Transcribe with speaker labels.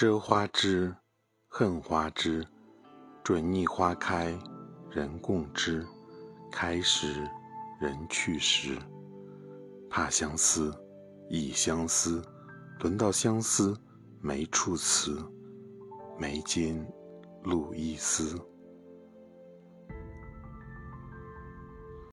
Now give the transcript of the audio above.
Speaker 1: 折花枝，恨花枝，准逆花开人共知。开时人去时，怕相思，忆相思，轮到相思没处辞，眉间露一丝。